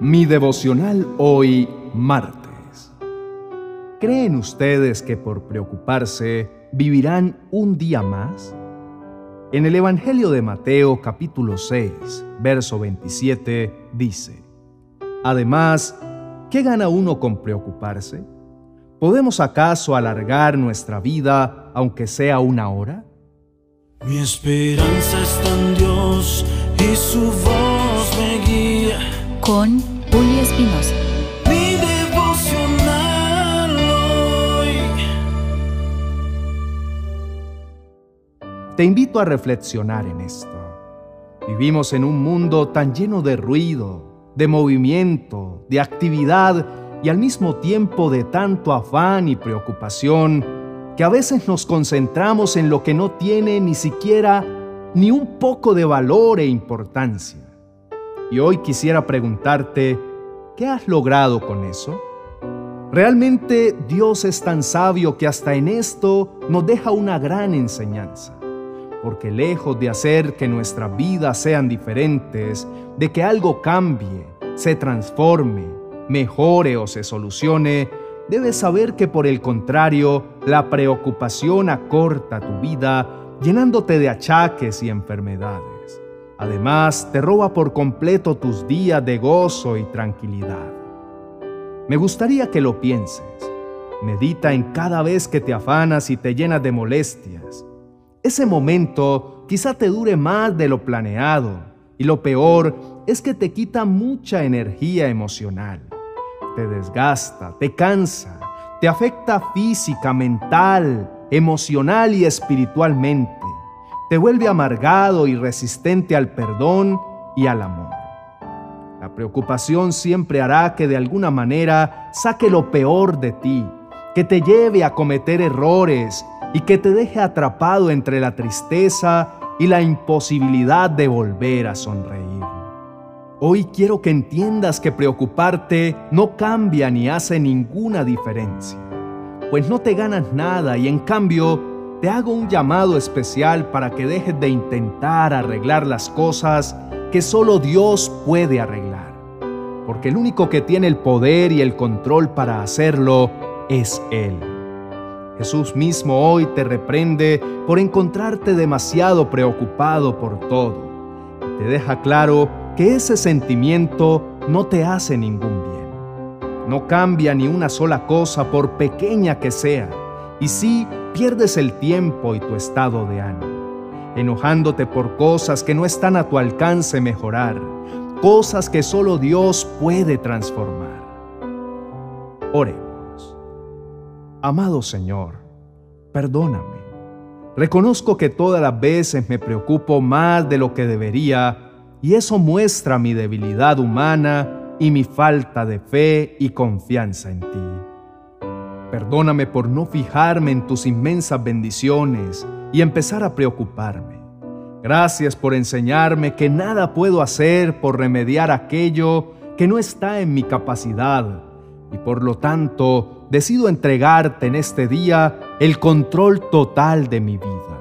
Mi devocional hoy martes. ¿Creen ustedes que por preocuparse vivirán un día más? En el Evangelio de Mateo capítulo 6, verso 27 dice, Además, ¿qué gana uno con preocuparse? ¿Podemos acaso alargar nuestra vida aunque sea una hora? Mi esperanza está en Dios y su voz me guía. Con Julio Espinosa. Mi devocional hoy. Te invito a reflexionar en esto. Vivimos en un mundo tan lleno de ruido, de movimiento, de actividad y al mismo tiempo de tanto afán y preocupación que a veces nos concentramos en lo que no tiene ni siquiera ni un poco de valor e importancia. Y hoy quisiera preguntarte, ¿qué has logrado con eso? Realmente Dios es tan sabio que hasta en esto nos deja una gran enseñanza, porque lejos de hacer que nuestras vidas sean diferentes, de que algo cambie, se transforme, mejore o se solucione, debes saber que por el contrario, la preocupación acorta tu vida, llenándote de achaques y enfermedades. Además, te roba por completo tus días de gozo y tranquilidad. Me gustaría que lo pienses. Medita en cada vez que te afanas y te llenas de molestias. Ese momento quizá te dure más de lo planeado y lo peor es que te quita mucha energía emocional te desgasta, te cansa, te afecta física, mental, emocional y espiritualmente. Te vuelve amargado y resistente al perdón y al amor. La preocupación siempre hará que de alguna manera saque lo peor de ti, que te lleve a cometer errores y que te deje atrapado entre la tristeza y la imposibilidad de volver a sonreír. Hoy quiero que entiendas que preocuparte no cambia ni hace ninguna diferencia, pues no te ganas nada y en cambio te hago un llamado especial para que dejes de intentar arreglar las cosas que solo Dios puede arreglar, porque el único que tiene el poder y el control para hacerlo es Él. Jesús mismo hoy te reprende por encontrarte demasiado preocupado por todo. Te deja claro que ese sentimiento no te hace ningún bien. No cambia ni una sola cosa por pequeña que sea, y sí pierdes el tiempo y tu estado de ánimo, enojándote por cosas que no están a tu alcance mejorar, cosas que solo Dios puede transformar. Oremos. Amado Señor, perdóname. Reconozco que todas las veces me preocupo más de lo que debería y eso muestra mi debilidad humana y mi falta de fe y confianza en ti. Perdóname por no fijarme en tus inmensas bendiciones y empezar a preocuparme. Gracias por enseñarme que nada puedo hacer por remediar aquello que no está en mi capacidad y por lo tanto decido entregarte en este día el control total de mi vida,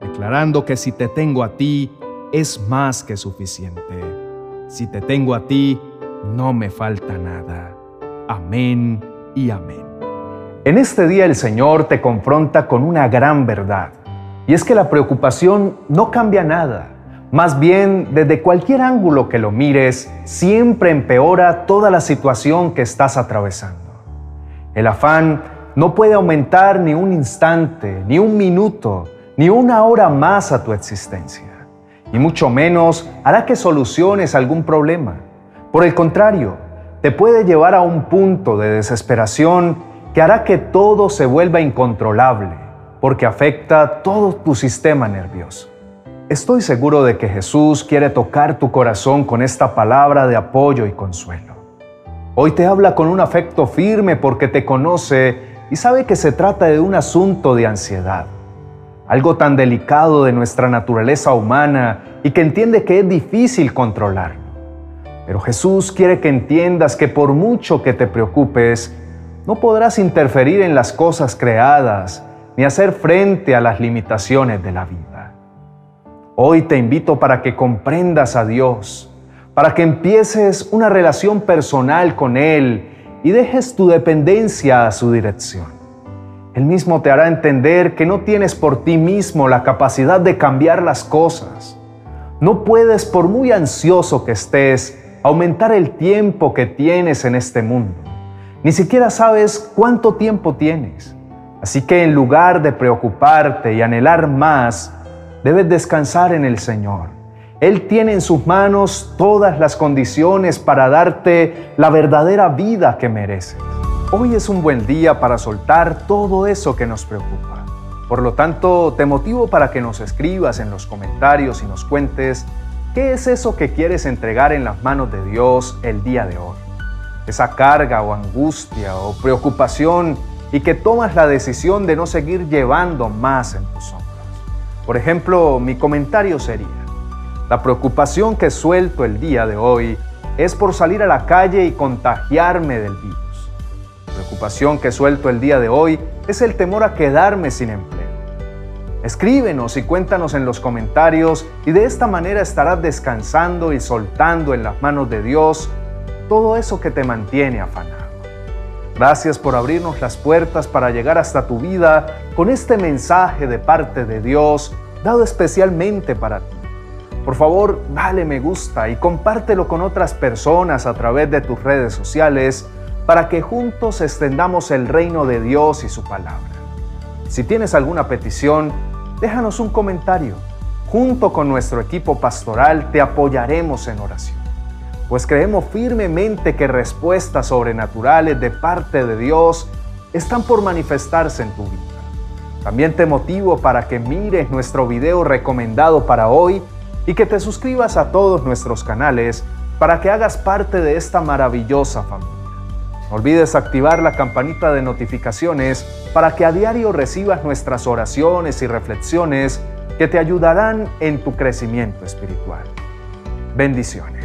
declarando que si te tengo a ti, es más que suficiente. Si te tengo a ti, no me falta nada. Amén y amén. En este día el Señor te confronta con una gran verdad, y es que la preocupación no cambia nada. Más bien, desde cualquier ángulo que lo mires, siempre empeora toda la situación que estás atravesando. El afán no puede aumentar ni un instante, ni un minuto, ni una hora más a tu existencia y mucho menos hará que soluciones algún problema. Por el contrario, te puede llevar a un punto de desesperación que hará que todo se vuelva incontrolable, porque afecta todo tu sistema nervioso. Estoy seguro de que Jesús quiere tocar tu corazón con esta palabra de apoyo y consuelo. Hoy te habla con un afecto firme porque te conoce y sabe que se trata de un asunto de ansiedad algo tan delicado de nuestra naturaleza humana y que entiende que es difícil controlar. Pero Jesús quiere que entiendas que por mucho que te preocupes, no podrás interferir en las cosas creadas ni hacer frente a las limitaciones de la vida. Hoy te invito para que comprendas a Dios, para que empieces una relación personal con Él y dejes tu dependencia a su dirección. Él mismo te hará entender que no tienes por ti mismo la capacidad de cambiar las cosas. No puedes, por muy ansioso que estés, aumentar el tiempo que tienes en este mundo. Ni siquiera sabes cuánto tiempo tienes. Así que en lugar de preocuparte y anhelar más, debes descansar en el Señor. Él tiene en sus manos todas las condiciones para darte la verdadera vida que mereces. Hoy es un buen día para soltar todo eso que nos preocupa. Por lo tanto, te motivo para que nos escribas en los comentarios y nos cuentes qué es eso que quieres entregar en las manos de Dios el día de hoy. Esa carga o angustia o preocupación y que tomas la decisión de no seguir llevando más en tus hombros. Por ejemplo, mi comentario sería, la preocupación que suelto el día de hoy es por salir a la calle y contagiarme del virus. La preocupación que suelto el día de hoy es el temor a quedarme sin empleo. Escríbenos y cuéntanos en los comentarios y de esta manera estarás descansando y soltando en las manos de Dios todo eso que te mantiene afanado. Gracias por abrirnos las puertas para llegar hasta tu vida con este mensaje de parte de Dios dado especialmente para ti. Por favor, dale me gusta y compártelo con otras personas a través de tus redes sociales para que juntos extendamos el reino de Dios y su palabra. Si tienes alguna petición, déjanos un comentario. Junto con nuestro equipo pastoral te apoyaremos en oración pues creemos firmemente que respuestas sobrenaturales de parte de Dios están por manifestarse en tu vida. También te motivo para que mires nuestro video recomendado para hoy y que te suscribas a todos nuestros canales para que hagas parte de esta maravillosa familia. No olvides activar la campanita de notificaciones para que a diario recibas nuestras oraciones y reflexiones que te ayudarán en tu crecimiento espiritual. Bendiciones.